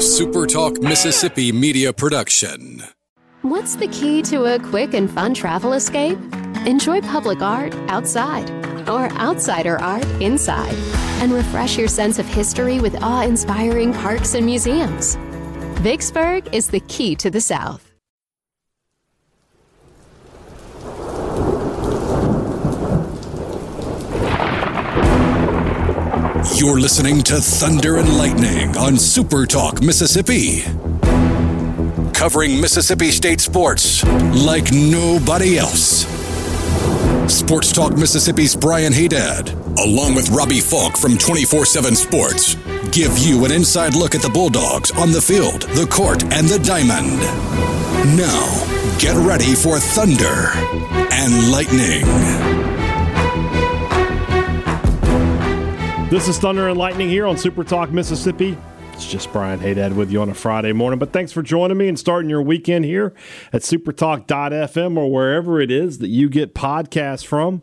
SuperTalk Mississippi media production. What's the key to a quick and fun travel escape? Enjoy public art outside or outsider art inside and refresh your sense of history with awe inspiring parks and museums. Vicksburg is the key to the South. You're listening to Thunder and Lightning on Super Talk Mississippi. Covering Mississippi State sports like nobody else. Sports Talk Mississippi's Brian Haydad, along with Robbie Falk from 24 7 Sports, give you an inside look at the Bulldogs on the field, the court, and the diamond. Now, get ready for Thunder and Lightning. This is Thunder and Lightning here on Super Talk Mississippi. It's just Brian Haydad with you on a Friday morning, but thanks for joining me and starting your weekend here at supertalk.fm or wherever it is that you get podcasts from.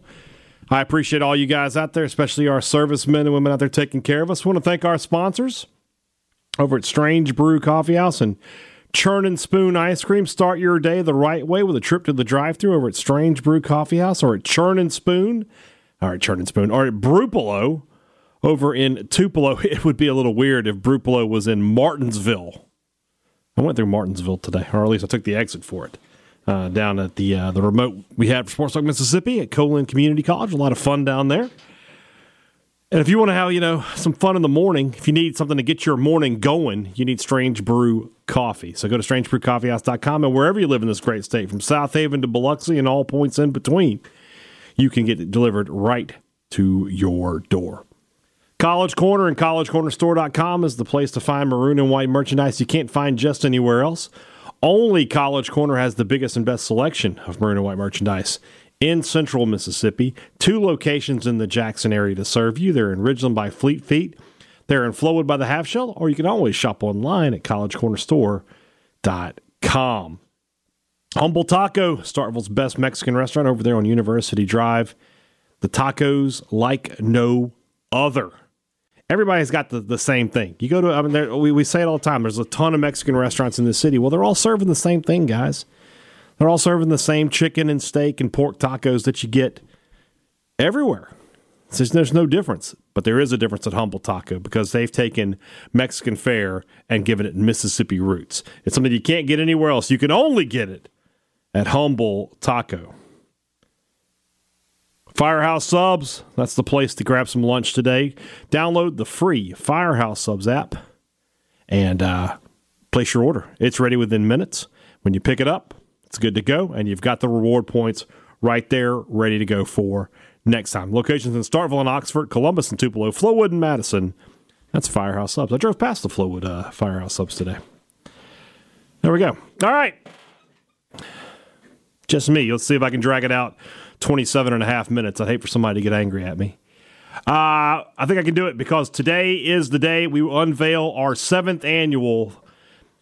I appreciate all you guys out there, especially our servicemen and women out there taking care of us. Want to thank our sponsors over at Strange Brew Coffee House and Churn and Spoon Ice Cream. Start your day the right way with a trip to the drive-thru over at Strange Brew Coffee House or at Churn and Spoon. All right, Churn and Spoon or at Brupolo over in Tupelo. It would be a little weird if Brupolo was in Martinsville. I went through Martinsville today, or at least I took the exit for it. Uh, down at the uh, the remote we had for Sports Talk Mississippi at Co-Lin Community College. A lot of fun down there. And if you want to have, you know, some fun in the morning, if you need something to get your morning going, you need Strange Brew Coffee. So go to strangebrewcoffeehouse.com and wherever you live in this great state, from Southaven to Biloxi and all points in between, you can get it delivered right to your door. College Corner and collegecornerstore.com is the place to find maroon and white merchandise you can't find just anywhere else. Only College Corner has the biggest and best selection of maroon and white merchandise in central Mississippi. Two locations in the Jackson area to serve you. They're in Ridgeland by Fleet Feet. They're in Flowood by the Half Shell, or you can always shop online at collegecornerstore.com. Humble Taco, Starkville's best Mexican restaurant over there on University Drive. The tacos like no other everybody's got the, the same thing. You go to, I mean, we, we say it all the time. There's a ton of Mexican restaurants in the city. Well, they're all serving the same thing, guys. They're all serving the same chicken and steak and pork tacos that you get everywhere. So there's no difference, but there is a difference at Humble Taco because they've taken Mexican fare and given it Mississippi roots. It's something you can't get anywhere else. You can only get it at Humble Taco. Firehouse Subs, that's the place to grab some lunch today. Download the free Firehouse Subs app and uh, place your order. It's ready within minutes. When you pick it up, it's good to go, and you've got the reward points right there ready to go for next time. Locations in Starkville and Oxford, Columbus and Tupelo, Flowood and Madison. That's Firehouse Subs. I drove past the Flowood uh, Firehouse Subs today. There we go. All right. Just me. Let's see if I can drag it out 27 and a half minutes. I'd hate for somebody to get angry at me. Uh, I think I can do it because today is the day we unveil our seventh annual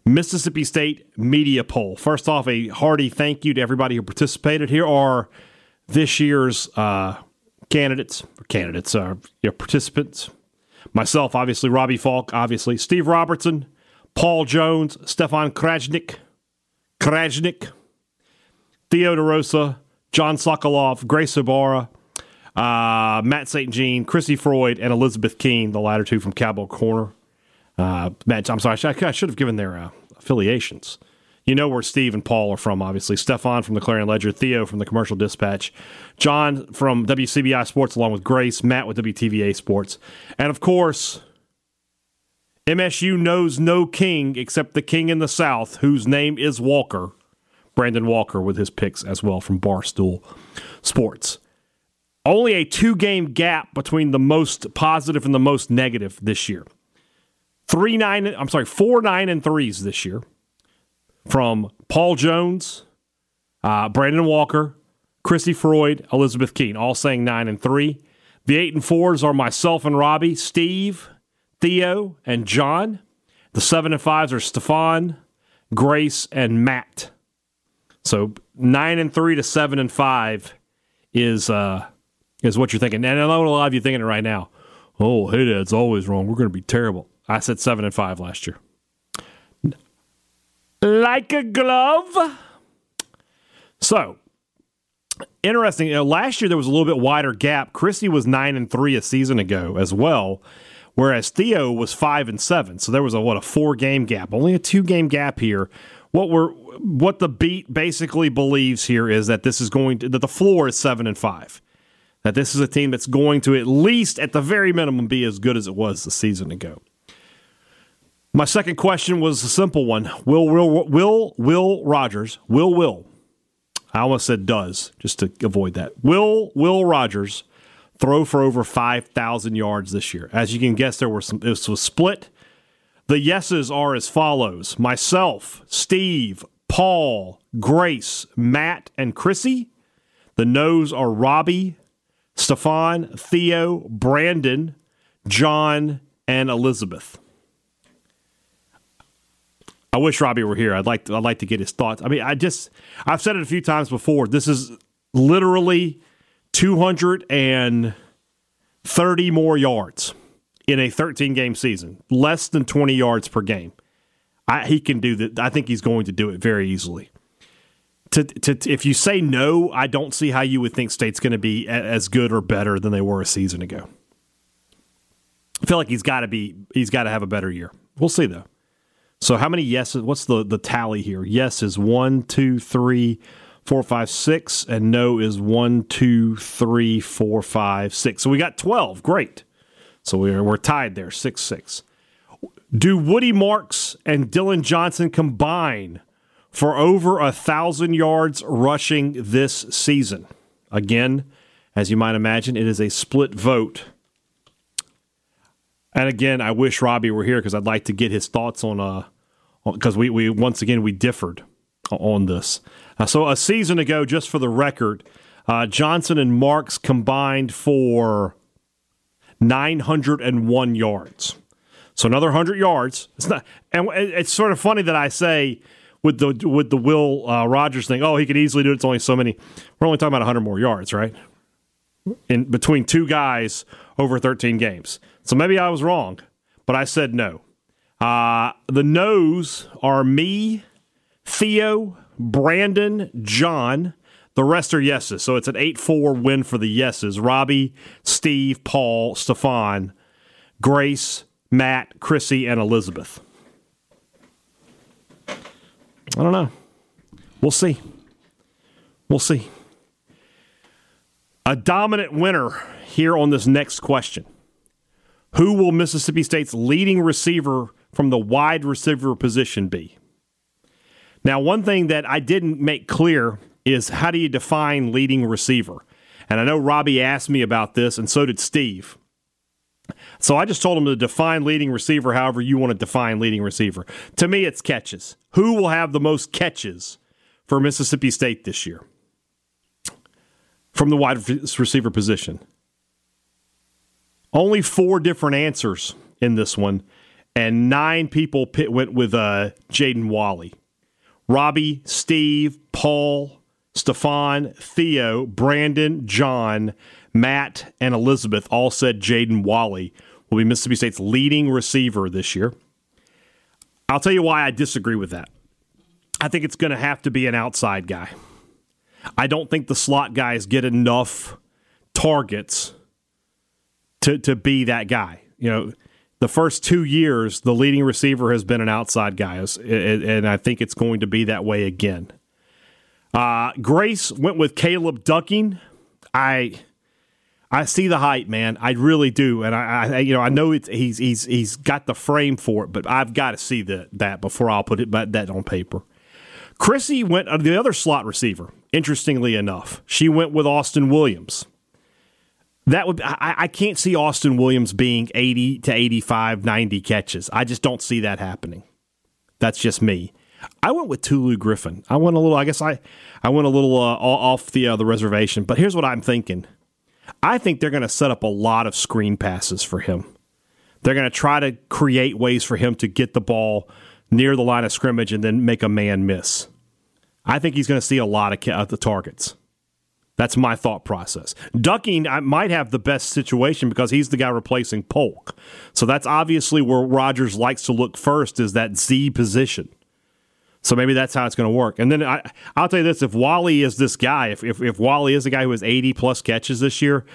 Mississippi State Media Poll. First off, a hearty thank you to everybody who participated. Here are this year's uh, candidates, candidates, uh, participants. Myself, obviously, Robbie Falk, obviously, Steve Robertson, Paul Jones, Stefan Krajnik, Krajnik, Theo DeRosa, John Sokoloff, Grace Ibarra, uh, Matt St. Jean, Chrissy Freud, and Elizabeth Keene, the latter two from Cowboy Corner. Uh, Matt, I'm sorry, I should, I should have given their uh, affiliations. You know where Steve and Paul are from, obviously. Stefan from the Clarion Ledger, Theo from the Commercial Dispatch, John from WCBI Sports, along with Grace, Matt with WTVA Sports. And of course, MSU knows no king except the king in the South, whose name is Walker. Brandon Walker with his picks as well from Barstool Sports. Only a two game gap between the most positive and the most negative this year. Three nine, I'm sorry, four nine and threes this year from Paul Jones, uh, Brandon Walker, Chrissy Freud, Elizabeth Keene, all saying nine and three. The eight and fours are myself and Robbie, Steve, Theo, and John. The seven and fives are Stefan, Grace, and Matt. So nine and three to seven and five is uh, is what you're thinking. And I know a lot of you thinking it right now. Oh, hey, Dad's always wrong. We're going to be terrible. I said seven and five last year. like a glove. So, interesting. You know, last year there was a little bit wider gap. Christy was nine and three a season ago as well, whereas Theo was five and seven. So there was a what a four game gap, only a two game gap here. What we're what the beat basically believes here is that this is going to that the floor is seven and five. That this is a team that's going to at least at the very minimum be as good as it was the season ago. My second question was a simple one. Will Will Will Will Rogers Will Will I almost said does just to avoid that. Will Will Rogers throw for over 5,000 yards this year? As you can guess, there were some. This was split. The yeses are as follows: myself, Steve, Paul, Grace, Matt, and Chrissy. The no's are Robbie, Stefan, Theo, Brandon, John, and Elizabeth. I wish Robbie were here. I'd like to, I'd like to get his thoughts. I mean, I just I've said it a few times before. This is literally 230 more yards in a 13 game season, less than 20 yards per game. I, he can do that. I think he's going to do it very easily. To, to, if you say no, I don't see how you would think State's going to be as good or better than they were a season ago. I feel like he's got to be. He's got to have a better year. We'll see though. So how many yeses? What's the the tally here? Yes is one, two, three, four, five, six, and no is one, two, three, four, five, six. So we got twelve. Great. So we're we're tied there, six six. Do Woody Marks and Dillon Johnson combine for over a thousand yards rushing this season? Again, as you might imagine, it is a split vote. And again, I wish Robbie were here because I'd like to get his thoughts on uh because we, we once again we differed on this. Uh, so a season ago, just for the record, uh, Johnson and Marks combined for 901 yards. So another 100 yards. It's not, and it's sort of funny that I say with the with the Will uh, Rogers thing. Oh, he could easily do it. It's only so many. We're only talking about 100 more yards, right? In between two guys over 13 games. So maybe I was wrong, but I said no. Uh, the no's are me, Theo, Brandon, John. The rest are yeses. So it's an 8 4 win for the yeses. Robbie, Steve, Paul, Stefan, Grace, Matt, Chrissy, and Elizabeth. I don't know. We'll see. We'll see. A dominant winner here on this next question. Who will Mississippi State's leading receiver from the wide receiver position be? Now, one thing that I didn't make clear is how do you define leading receiver? And I know Robbie asked me about this, and so did Steve. So I just told him to define leading receiver however you want to define leading receiver. To me, it's catches. Who will have the most catches for Mississippi State this year from the wide receiver position? Only four different answers in this one, and nine people pit, went with uh, Jaden Walley. Robbie, Steve, Paul, Stefan, Theo, Brandon, John, Matt, and Elizabeth all said Jaden Walley will be Mississippi State's leading receiver this year. I'll tell you why I disagree with that. I think it's going to have to be an outside guy. I don't think the slot guys get enough targets to to be that guy. You know, the first two years, the leading receiver has been an outside guy, and I think it's going to be that way again. Uh, Grace went with Caleb Ducking. I I see the height, man. I really do, and I, I you know I know it's he's he's he's got the frame for it, but I've got to see that that before I'll put it that on paper. Chrissy went uh, the other slot receiver. Interestingly enough, she went with Austin Williams. That would I, I can't see Austin Williams being 80 to 85, 90 catches. I just don't see that happening. That's just me. I went with Tulu Griffin. I went a little. I guess I I went a little uh, off the uh, the reservation. But here's what I'm thinking. I think they're going to set up a lot of screen passes for him. They're going to try to create ways for him to get the ball near the line of scrimmage and then make a man miss. I think he's going to see a lot of uh, the targets. That's my thought process. Ducking I might have the best situation because he's the guy replacing Polk. So that's obviously where Rogers likes to look first is that Z position. So maybe that's how it's going to work. And then I, I'll tell you this: if Walley is this guy, if, if if Walley is the guy who has 80 plus catches this year,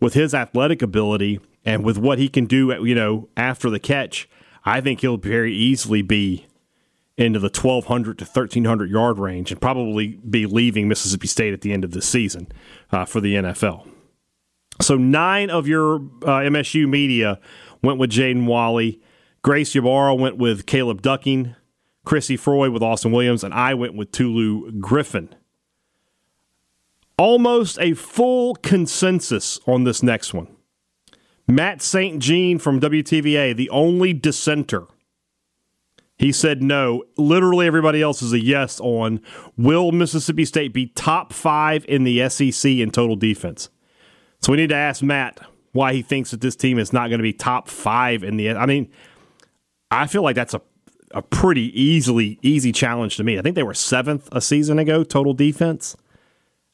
with his athletic ability and with what he can do, you know, after the catch, I think he'll very easily be into the 1,200 to 1,300 yard range and probably be leaving Mississippi State at the end of the season uh, for the NFL. So nine of your uh, MSU media went with Jaden Walley. Grace Ybarra went with Caleb Ducking. Chrissy Freud with Austin Williams, and I went with Tulu Griffin. Almost a full consensus on this next one. Matt St. Jean from WTVA, the only dissenter. He said no. Literally everybody else is a yes on will Mississippi State be top five in the SEC in total defense? So we need to ask Matt why he thinks that this team is not going to be top five in the. I mean, I feel like that's a a pretty easily easy challenge to me. I think they were seventh a season ago total defense.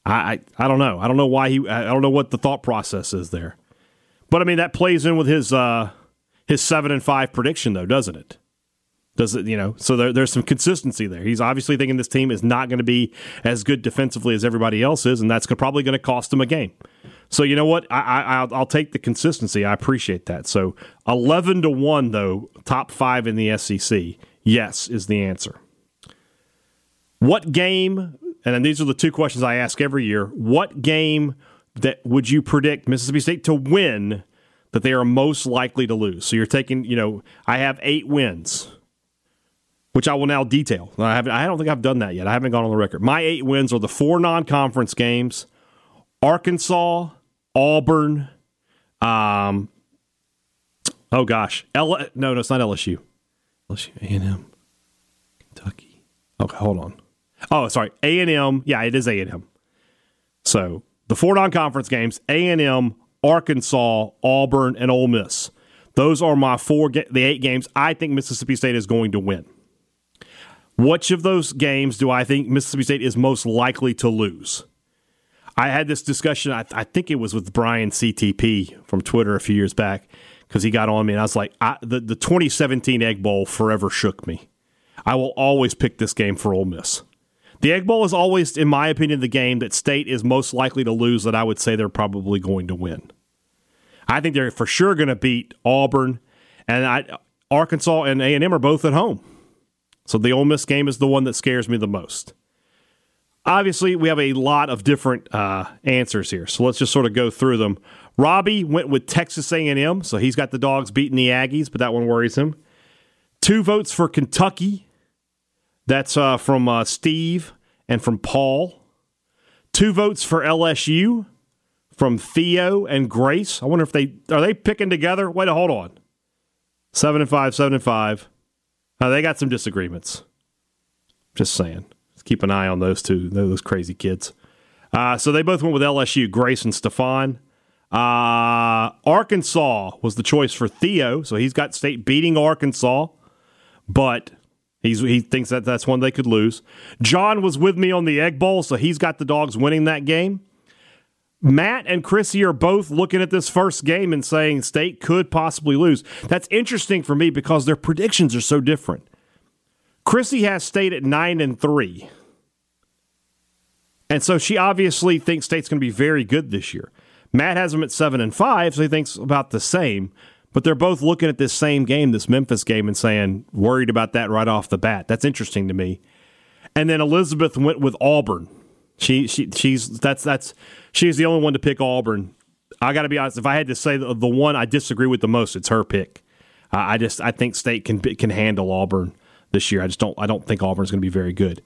I, I, I don't know. I don't know why he. I don't know what the thought process is there. But I mean that plays in with his uh, his seven and five prediction though, doesn't it? Does it? You know. So there, there's some consistency there. He's obviously thinking this team is not going to be as good defensively as everybody else is, and that's probably going to cost him a game. So you know what? I, I will take the consistency. I appreciate that. So eleven to one though, top five in the SEC. Yes, is the answer. What game, and these are the two questions I ask every year, what game that would you predict Mississippi State to win that they are most likely to lose? So you're taking, you know, I have eight wins, which I will now detail. I haven't I don't think I've done that yet. I haven't gone on the record. My eight wins are the four non conference games, Arkansas, Auburn, um, oh gosh, L- no, no, it's not LSU. LSU, A&M, Kentucky. Okay, hold on. Oh, sorry, A&M. Yeah, it is A&M. So the four non-conference games: A&M, Arkansas, Auburn, and Ole Miss. Those are my four, the eight games I think Mississippi State is going to win. Which of those games do I think Mississippi State is most likely to lose? I had this discussion. I, I think it was with Brian CTP from Twitter a few years back because he got on me, and I was like, I, the the 2017 Egg Bowl forever shook me. I will always pick this game for Ole Miss. The Egg Bowl is always, in my opinion, the game that State is most likely to lose. That I would say they're probably going to win. I think they're for sure going to beat Auburn, and I, Arkansas and A and M are both at home. So the Ole Miss game is the one that scares me the most. Obviously, we have a lot of different uh, answers here, so let's just sort of go through them. Robbie went with Texas A&M, so he's got the dogs beating the Aggies, but that one worries him. Two votes for Kentucky. That's uh, from uh, Steve and from Paul. Two votes for LSU from Theo and Grace. I wonder if they are they picking together. Wait, hold on. Seven and five, seven and five. Uh, they got some disagreements. Just saying. Keep an eye on those two, those crazy kids. Uh, so they both went with LSU, Grace and Stefan. Uh, Arkansas was the choice for Theo, so he's got state beating Arkansas, but he's he thinks that that's one they could lose. John was with me on the Egg Bowl, so he's got the dogs winning that game. Matt and Chrissy are both looking at this first game and saying state could possibly lose. That's interesting for me because their predictions are so different. Chrissy has state at nine and three. And so she obviously thinks state's going to be very good this year. Matt has them at seven and five, so he thinks about the same. But they're both looking at this same game, this Memphis game, and saying worried about that right off the bat. That's interesting to me. And then Elizabeth went with Auburn. She she she's that's that's she's the only one to pick Auburn. I got to be honest. If I had to say the, the, one I disagree with the most, it's her pick. Uh, I just I think State can can handle Auburn this year. I just don't I don't think Auburn's going to be very good.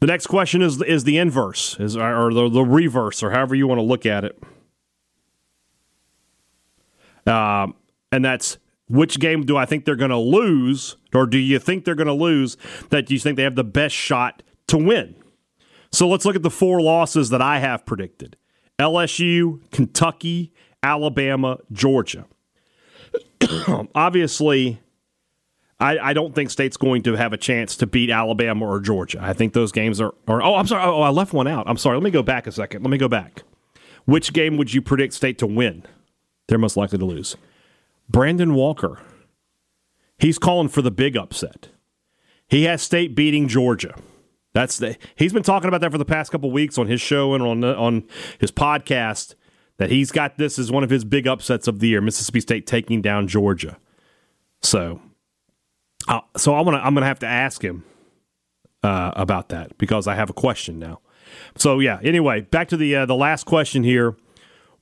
The next question is is the inverse, is or the, the reverse, or however you want to look at it. Um, and that's which game do I think they're going to lose, or do you think they're going to lose that you think they have the best shot to win? So let's look at the four losses that I have predicted LSU, Kentucky, Alabama, Georgia. Obviously, I, I, don't think State's going to have a chance to beat Alabama or Georgia. I think those games are, are. Oh, I'm sorry. Oh, I left one out. I'm sorry. Let me go back a second. Let me go back. Which game would you predict State to win? they're most likely to lose. Brandon Walker, he's calling for the big upset. He has State beating Georgia. That's the he's been talking about that for the past couple weeks on his show and on on his podcast that he's got this as one of his big upsets of the year. Mississippi State taking down Georgia. So, uh, so I'm gonna I'm gonna have to ask him uh, about that because I have a question now. So yeah. Anyway, back to the uh, the last question here.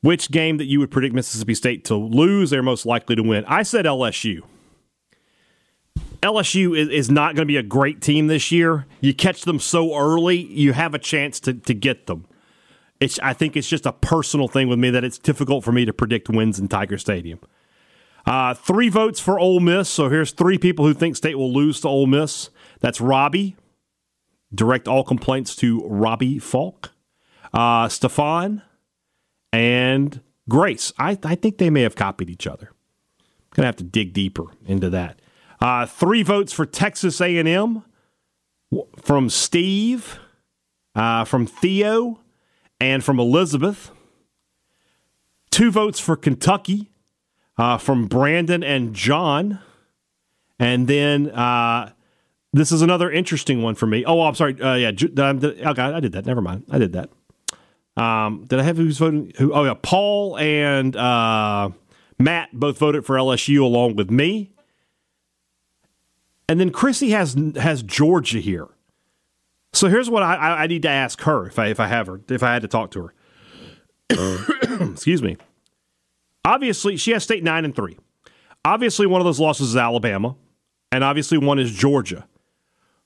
Which game that you would predict Mississippi State to lose? They're most likely to win. I said LSU. LSU is, is not going to be a great team this year. You catch them so early, you have a chance to, to get them. It's, I think it's just a personal thing with me that it's difficult for me to predict wins in Tiger Stadium. Uh, three votes for Ole Miss. So here's three people who think State will lose to Ole Miss. That's Robbie. Direct all complaints to Robbie Falk, uh, Stefan, and Grace. I, I think they may have copied each other. Gonna have to dig deeper into that. Uh, three votes for Texas A&M from Steve, uh, from Theo, and from Elizabeth. Two votes for Kentucky uh, from Brandon and John. And then uh, this is another interesting one for me. Oh, I'm sorry. Uh, yeah, did I, did, okay, I did that. Never mind. I did that. Um, did I have who's voting? Who? Oh, yeah. Paul and uh, Matt both voted for LSU along with me. And then Chrissy has has Georgia here. So here's what I, I need to ask her if I if I have her if I had to talk to her. Excuse me. Obviously, she has state nine and three. Obviously, one of those losses is Alabama, and obviously one is Georgia.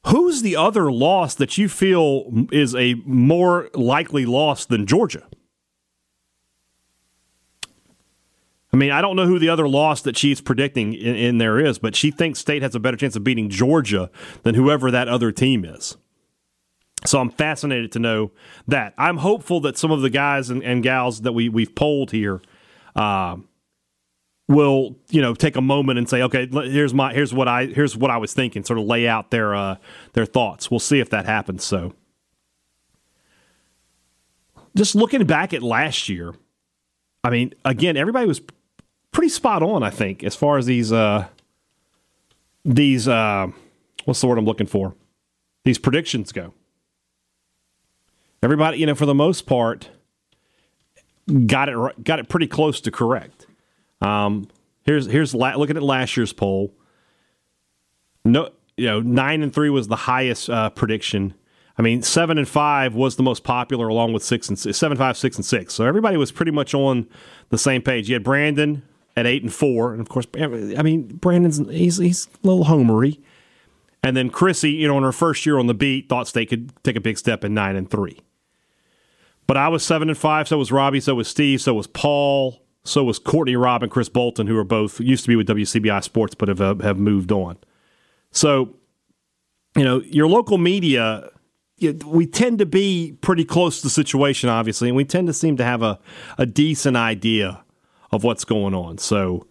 Who's the other loss that you feel is a more likely loss than Georgia? I mean, I don't know who the other loss that she's predicting in, in, there is, but she thinks State has a better chance of beating Georgia than whoever that other team is. So I'm fascinated to know that. I'm hopeful that some of the guys and, and gals that we we've polled here uh, will, you know, take a moment and say, okay, here's my here's what I here's what I was thinking, sort of lay out their uh, their thoughts. We'll see if that happens. So, just looking back at last year, I mean, again, everybody was pretty spot on, I think, as far as these uh, these uh, what's the word I'm looking for? These predictions go. Everybody, you know, for the most part, got it got it pretty close to correct. Um, here's here's looking at last year's poll. No, you know, nine and three was the highest uh, prediction. I mean, seven and five was the most popular, along with six and six, seven, five, six and six. So everybody was pretty much on the same page. You had Brandon at eight and four, and of course, I mean Brandon's he's he's a little homery, and then Chrissy, you know, in her first year on the beat, thought State could take a big step in nine and three. But I was seven and five, so was Robbie, so was Steve, so was Paul, so was Courtney Rob and Chris Bolton, who are both used to be with WCBI Sports, but have uh, have moved on. So, you know, your local media we tend to be pretty close to the situation, obviously, and we tend to seem to have a, a decent idea of what's going on. So,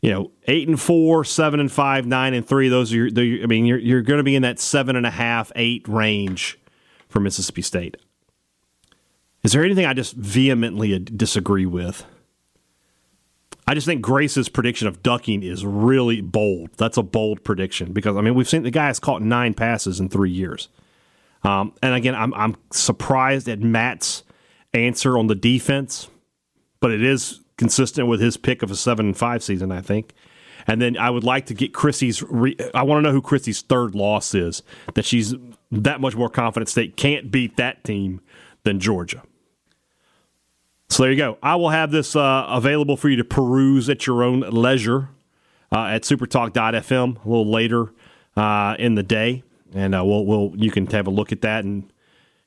you know, eight and four, seven and five, nine and three. Those are, your, I mean, you're you're going to be in that seven and a half, eight range for Mississippi State. Is there anything I just vehemently disagree with? I just think Grace's prediction of ducking is really bold. That's a bold prediction because I mean we've seen the guy has caught nine passes in three years. Um, and again, I'm I'm surprised at Matt's answer on the defense, but it is consistent with his pick of a seven and five season, I think. And then I would like to get Chrissy's. Re- I want to know who Chrissy's third loss is. That she's that much more confident State can't beat that team than Georgia. There you go. I will have this uh, available for you to peruse at your own leisure uh, at supertalk.fm a little later uh, in the day and uh, we'll we'll you can have a look at that and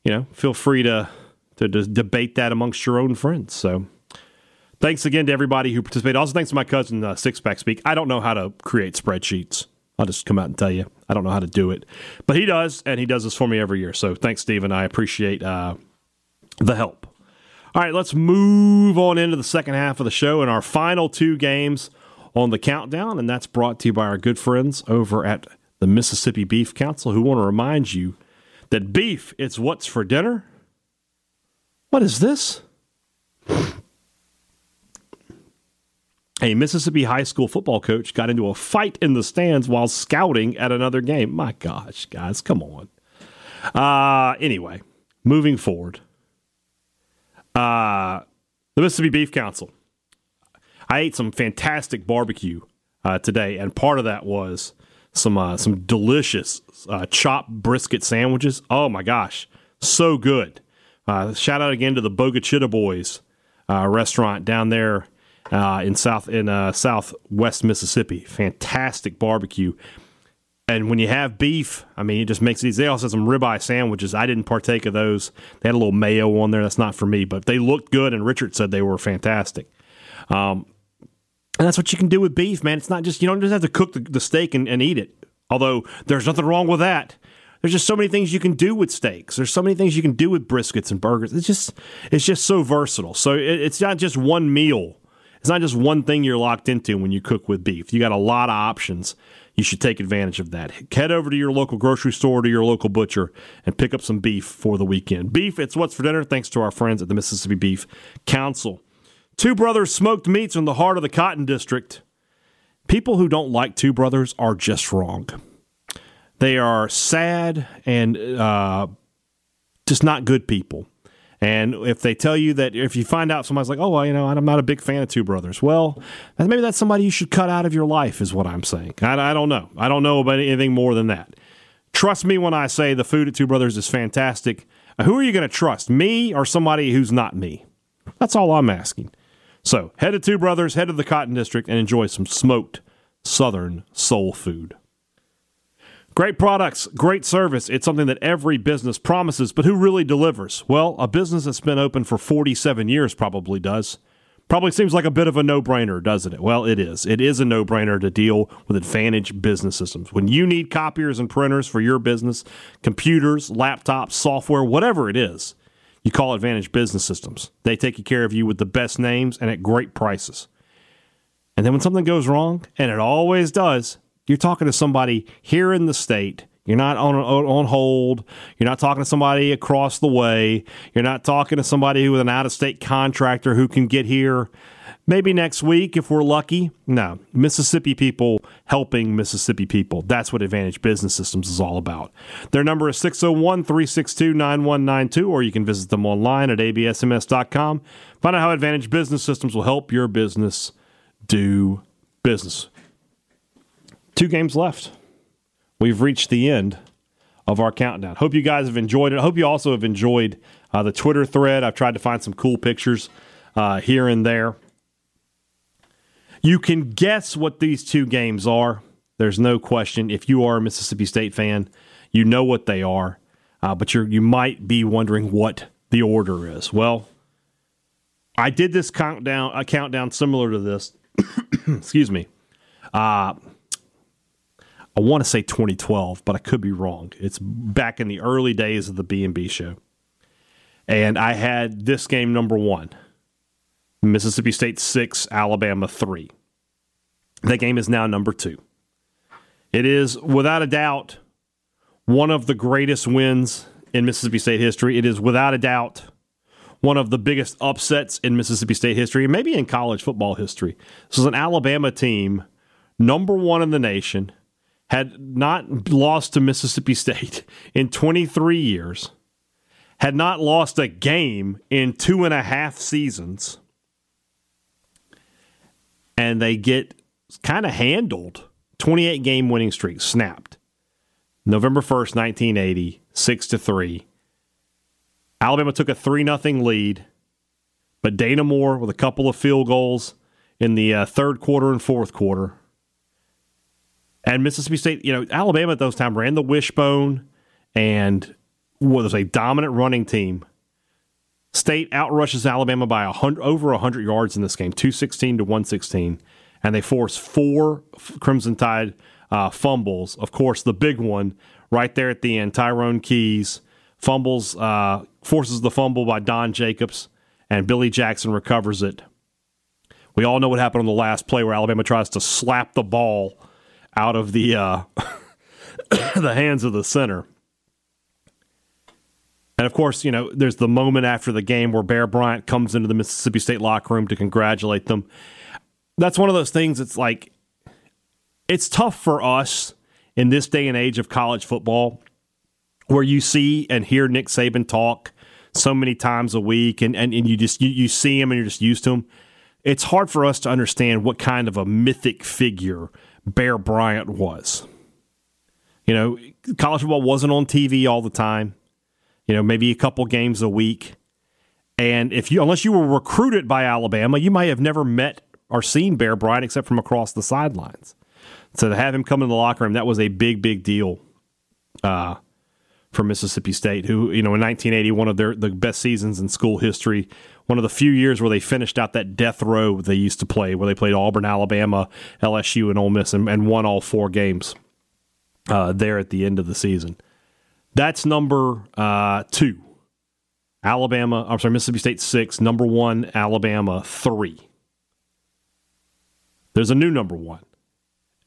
you know feel free to to, to debate that amongst your own friends. So. Thanks again to everybody who participated. Also, thanks to my cousin uh, Sixpack Speak. I don't know how to create spreadsheets. I'll just come out and tell you. I don't know how to do it, but he does, and he does this for me every year. So thanks, Stephen. I appreciate uh, the help. All right, let's move on into the second half of the show and our final two games on the countdown, and that's brought to you by our good friends over at the Mississippi Beef Council, who want to remind you that beef, it's what's for dinner. What is this? a Mississippi high school football coach got into a fight in the stands while scouting at another game. My gosh, guys, come on. Uh, anyway, moving forward. Uh, the Mississippi Beef Council. I ate some fantastic barbecue uh, today, and part of that was some uh, some delicious uh, chopped brisket sandwiches. Oh my gosh, so good! Uh, shout out again to the Bogachita Boys uh, restaurant down there uh, in south in southwest Mississippi. Fantastic barbecue. And when you have beef, I mean, it just makes it easy. They also have some ribeye sandwiches. I didn't partake of those. They had a little mayo on there. That's not for me, but they looked good, and Richard said they were fantastic. Um, and that's what you can do with beef, man. It's not just, you don't just have to cook the, the steak and, and eat it. Although there's nothing wrong with that. There's just so many things you can do with steaks. There's so many things you can do with briskets and burgers. It's just, it's just so versatile. So it, it's not just one meal. It's not just one thing you're locked into when you cook with beef. You got a lot of options you should take advantage of that. Head over to your local grocery store, to your local butcher, and pick up some beef for the weekend. Beef, it's what's for dinner, thanks to our friends at the Mississippi Beef Council. Two Brothers Smoked Meats in the heart of the Cotton District. People who don't like Two Brothers are just wrong. They are sad and uh, just not good people. And if they tell you that, if you find out somebody's like, oh, well, you know, I'm not a big fan of Two Brothers, well, maybe that's somebody you should cut out of your life, is what I'm saying. I, I don't know. I don't know about anything more than that. Trust me when I say the food at Two Brothers is fantastic. Who are you going to trust, me or somebody who's not me? That's all I'm asking. So head to Two Brothers, head to the Cotton District, and enjoy some smoked Southern soul food. Great products, great service. It's something that every business promises, but who really delivers? Well, a business that's been open for 47 years probably does. Probably seems like a bit of a no brainer, doesn't it? Well, it is. It is a no brainer to deal with Advantage Business Systems. When you need copiers and printers for your business, computers, laptops, software, whatever it is, you call Advantage Business Systems. They take care of you with the best names and at great prices. And then when something goes wrong, and it always does, you're talking to somebody here in the state. You're not on on hold. You're not talking to somebody across the way. You're not talking to somebody with an out of state contractor who can get here maybe next week if we're lucky. No, Mississippi people helping Mississippi people. That's what Advantage Business Systems is all about. Their number is 601 362 9192, or you can visit them online at absms.com. Find out how Advantage Business Systems will help your business do business. Two games left. We've reached the end of our countdown. Hope you guys have enjoyed it. I hope you also have enjoyed uh, the Twitter thread. I've tried to find some cool pictures uh, here and there. You can guess what these two games are. There's no question. If you are a Mississippi State fan, you know what they are. Uh, but you you might be wondering what the order is. Well, I did this countdown a countdown similar to this. Excuse me. Uh, I want to say 2012, but I could be wrong. It's back in the early days of the B&B show. And I had this game number 1. Mississippi State 6, Alabama 3. That game is now number 2. It is without a doubt one of the greatest wins in Mississippi State history. It is without a doubt one of the biggest upsets in Mississippi State history and maybe in college football history. This is an Alabama team, number 1 in the nation had not lost to Mississippi State in 23 years, had not lost a game in two and a half seasons, and they get kind of handled. 28 game winning streak snapped. November 1st, 1980, 6 to 3. Alabama took a 3 0 lead, but Dana Moore with a couple of field goals in the uh, third quarter and fourth quarter and Mississippi State, you know, Alabama at those times ran the wishbone and was a dominant running team. State outrushes Alabama by a hundred, over 100 yards in this game, 216 to 116. And they force four Crimson Tide uh, fumbles. Of course, the big one right there at the end, Tyrone Keys fumbles, uh, forces the fumble by Don Jacobs, and Billy Jackson recovers it. We all know what happened on the last play where Alabama tries to slap the ball out of the uh, the hands of the center. And of course, you know, there's the moment after the game where Bear Bryant comes into the Mississippi State locker room to congratulate them. that's one of those things. It's like it's tough for us in this day and age of college football, where you see and hear Nick Saban talk so many times a week, and and, and you just you, you see him and you're just used to him. It's hard for us to understand what kind of a mythic figure Bear Bryant was. You know, college football wasn't on TV all the time. You know, maybe a couple games a week. And if you, unless you were recruited by Alabama, you might have never met or seen Bear Bryant except from across the sidelines. So to have him come in the locker room, that was a big, big deal uh, for Mississippi State, who, you know, in 1980, one of their the best seasons in school history, one of the few years where they finished out that death row they used to play, where they played Auburn, Alabama, LSU, and Ole Miss, and, and won all four games uh, there at the end of the season. That's number uh, two. Alabama, I'm sorry, Mississippi State six, number one, Alabama three. There's a new number one.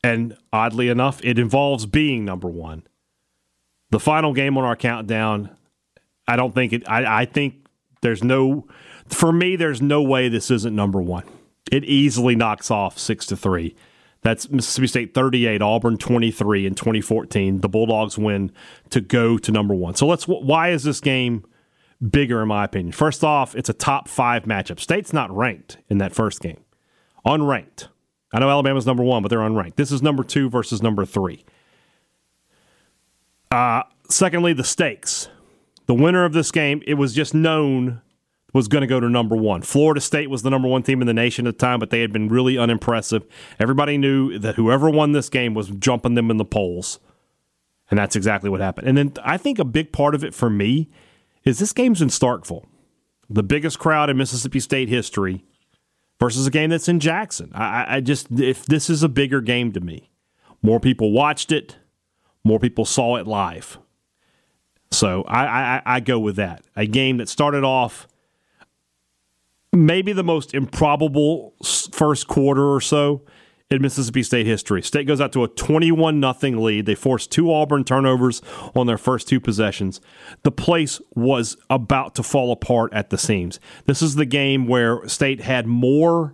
And oddly enough, it involves being number one. The final game on our countdown, I don't think it, I, I think there's no, for me, there's no way this isn't number one. It easily knocks off six to three. That's Mississippi State 38, Auburn 23 in 2014. The Bulldogs win to go to number one. So let's, why is this game bigger, in my opinion? First off, it's a top five matchup. State's not ranked in that first game, unranked. I know Alabama's number one, but they're unranked. This is number two versus number three. Uh, secondly, the stakes. The winner of this game, it was just known was going to go to number one. Florida State was the number one team in the nation at the time, but they had been really unimpressive. Everybody knew that whoever won this game was jumping them in the polls. And that's exactly what happened. And then I think a big part of it for me is this game's in Starkville, the biggest crowd in Mississippi State history versus a game that's in Jackson. I, I just, if this is a bigger game to me, more people watched it, more people saw it live. So I, I, I go with that. A game that started off maybe the most improbable first quarter or so in Mississippi State history. State goes out to a 21 0 lead. They forced two Auburn turnovers on their first two possessions. The place was about to fall apart at the seams. This is the game where State had more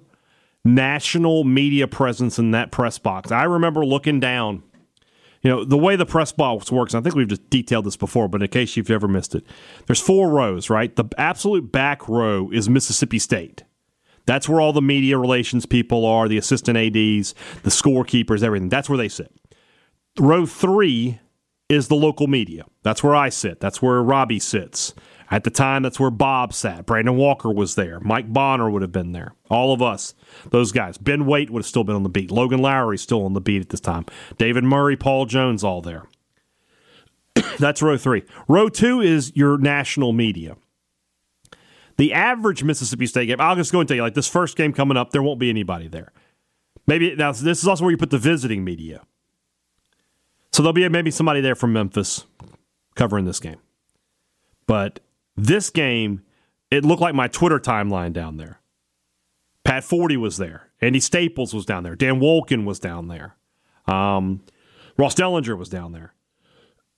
national media presence in that press box. I remember looking down. You know, the way the press box works, I think we've just detailed this before, but in case you've ever missed it, there's four rows, right? The absolute back row is Mississippi State. That's where all the media relations people are, the assistant ADs, the scorekeepers, everything. That's where they sit. Row three is the local media. That's where I sit. That's where Robbie sits. At the time, that's where Bob sat. Brandon Walker was there. Mike Bonner would have been there. All of us, those guys. Ben Waite would have still been on the beat. Logan Lowery still on the beat at this time. David Murray, Paul Jones, all there. that's row three. Row two is your national media. The average Mississippi State game, I'll just go and tell you, like this first game coming up, there won't be anybody there. Maybe now this is also where you put the visiting media. So there'll be maybe somebody there from Memphis covering this game. But this game, it looked like my Twitter timeline down there. Pat Forde was there. Andy Staples was down there. Dan Wolken was down there. Um, Ross Dellinger was down there.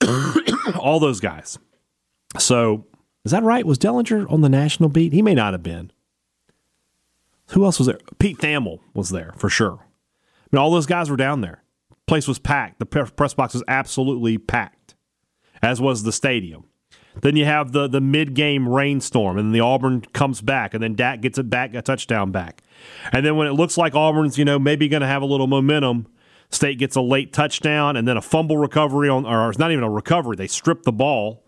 All those guys. So is that right? Was Dellinger on the national beat? He may not have been. Who else was there? Pete Thamel was there for sure. I mean, all those guys were down there. Place was packed. The press box was absolutely packed, as was the stadium. Then you have the the mid game rainstorm, and the Auburn comes back, and then Dak gets it back, a touchdown back, and then when it looks like Auburn's, you know, maybe going to have a little momentum, State gets a late touchdown, and then a fumble recovery on, or it's not even a recovery. They strip the ball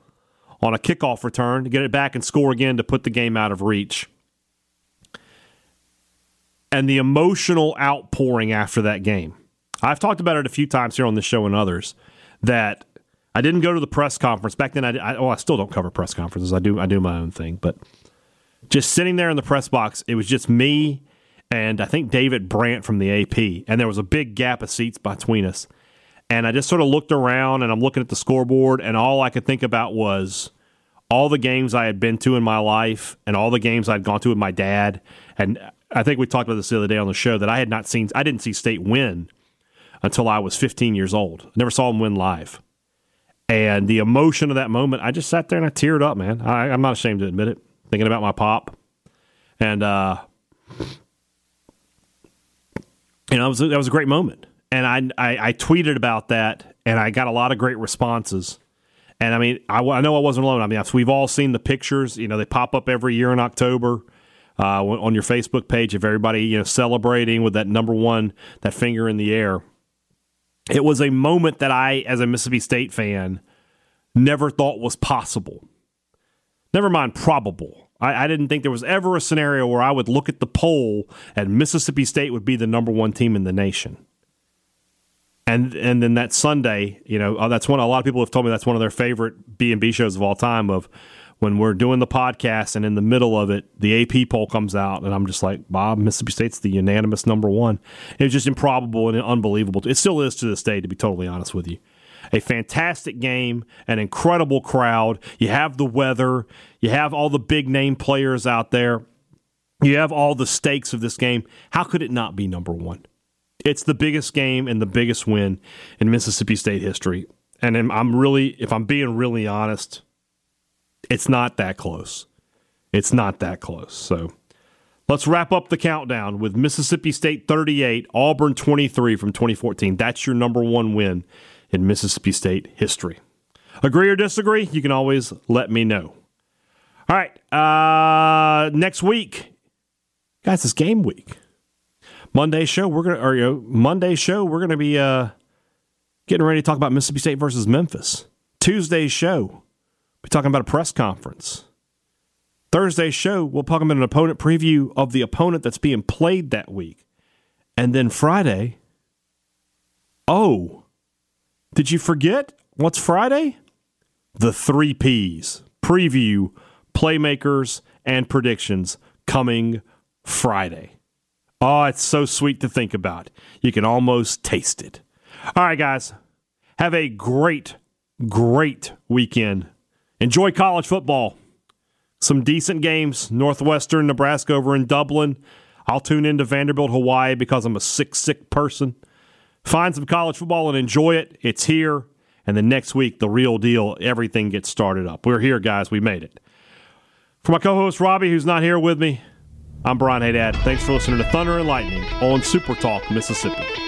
on a kickoff return to get it back and score again to put the game out of reach. And the emotional outpouring after that game. I've talked about it a few times here on the show and others that I didn't go to the press conference back then. I, I oh I still don't cover press conferences. I do I do my own thing, but just sitting there in the press box, it was just me and I think David Brandt from the AP, and there was a big gap of seats between us. And I just sort of looked around and I'm looking at the scoreboard, and all I could think about was all the games I had been to in my life and all the games I'd gone to with my dad. And I think we talked about this the other day on the show that I had not seen, I didn't see State win until I was 15 years old. I never saw them win live. And the emotion of that moment, I just sat there and I teared up, man. I, am not ashamed to admit it, thinking about my pop. And uh, you know, that was, a, that was a great moment. And I, I, I tweeted about that, and I got a lot of great responses. And I mean, I, I know I wasn't alone. I mean, we've all seen the pictures. You know, they pop up every year in October uh, on your Facebook page of everybody you know celebrating with that number one, that finger in the air. It was a moment that I, as a Mississippi State fan, never thought was possible. Never mind probable. I, I, didn't think there was ever a scenario where I would look at the poll and Mississippi State would be the number one team in the nation. And and then that Sunday, you know, uh, that's one. A lot of people have told me that's one of their favorite B and B shows of all time. Of when we're doing the podcast and in the middle of it, the AP poll comes out, and I'm just like, Bob, Mississippi State's the unanimous number one. It was just improbable and unbelievable. It still is to this day, to be totally honest with you a fantastic game, an incredible crowd. You have the weather, you have all the big name players out there, you have all the stakes of this game. How could it not be number one? It's the biggest game and the biggest win in Mississippi State history. And I'm really, if I'm being really honest, it's not that close. It's not that close. So let's wrap up the countdown with Mississippi State 38, Auburn 23 from 2014. That's your number one win in Mississippi State history. Agree or disagree? You can always let me know. All right, uh, next week, guys, it's game week. Monday show, we're gonna or you know, Monday show, we're gonna be uh, getting ready to talk about Mississippi State versus Memphis. Tuesday's show, we're talking about a press conference. Thursday's show, we'll talk about an opponent preview of the opponent that's being played that week. And then Friday, oh, did you forget what's Friday? The three P's preview, playmakers, and predictions coming Friday. Oh, it's so sweet to think about. You can almost taste it. All right, guys, have a great, great weekend. Enjoy college football. Some decent games. Northwestern, Nebraska over in Dublin. I'll tune into Vanderbilt, Hawaii because I'm a sick, sick person. Find some college football and enjoy it. It's here. And then next week, the real deal, everything gets started up. We're here, guys. We made it. For my co host, Robbie, who's not here with me, I'm Brian Hadad. Thanks for listening to Thunder and Lightning on Super Talk, Mississippi.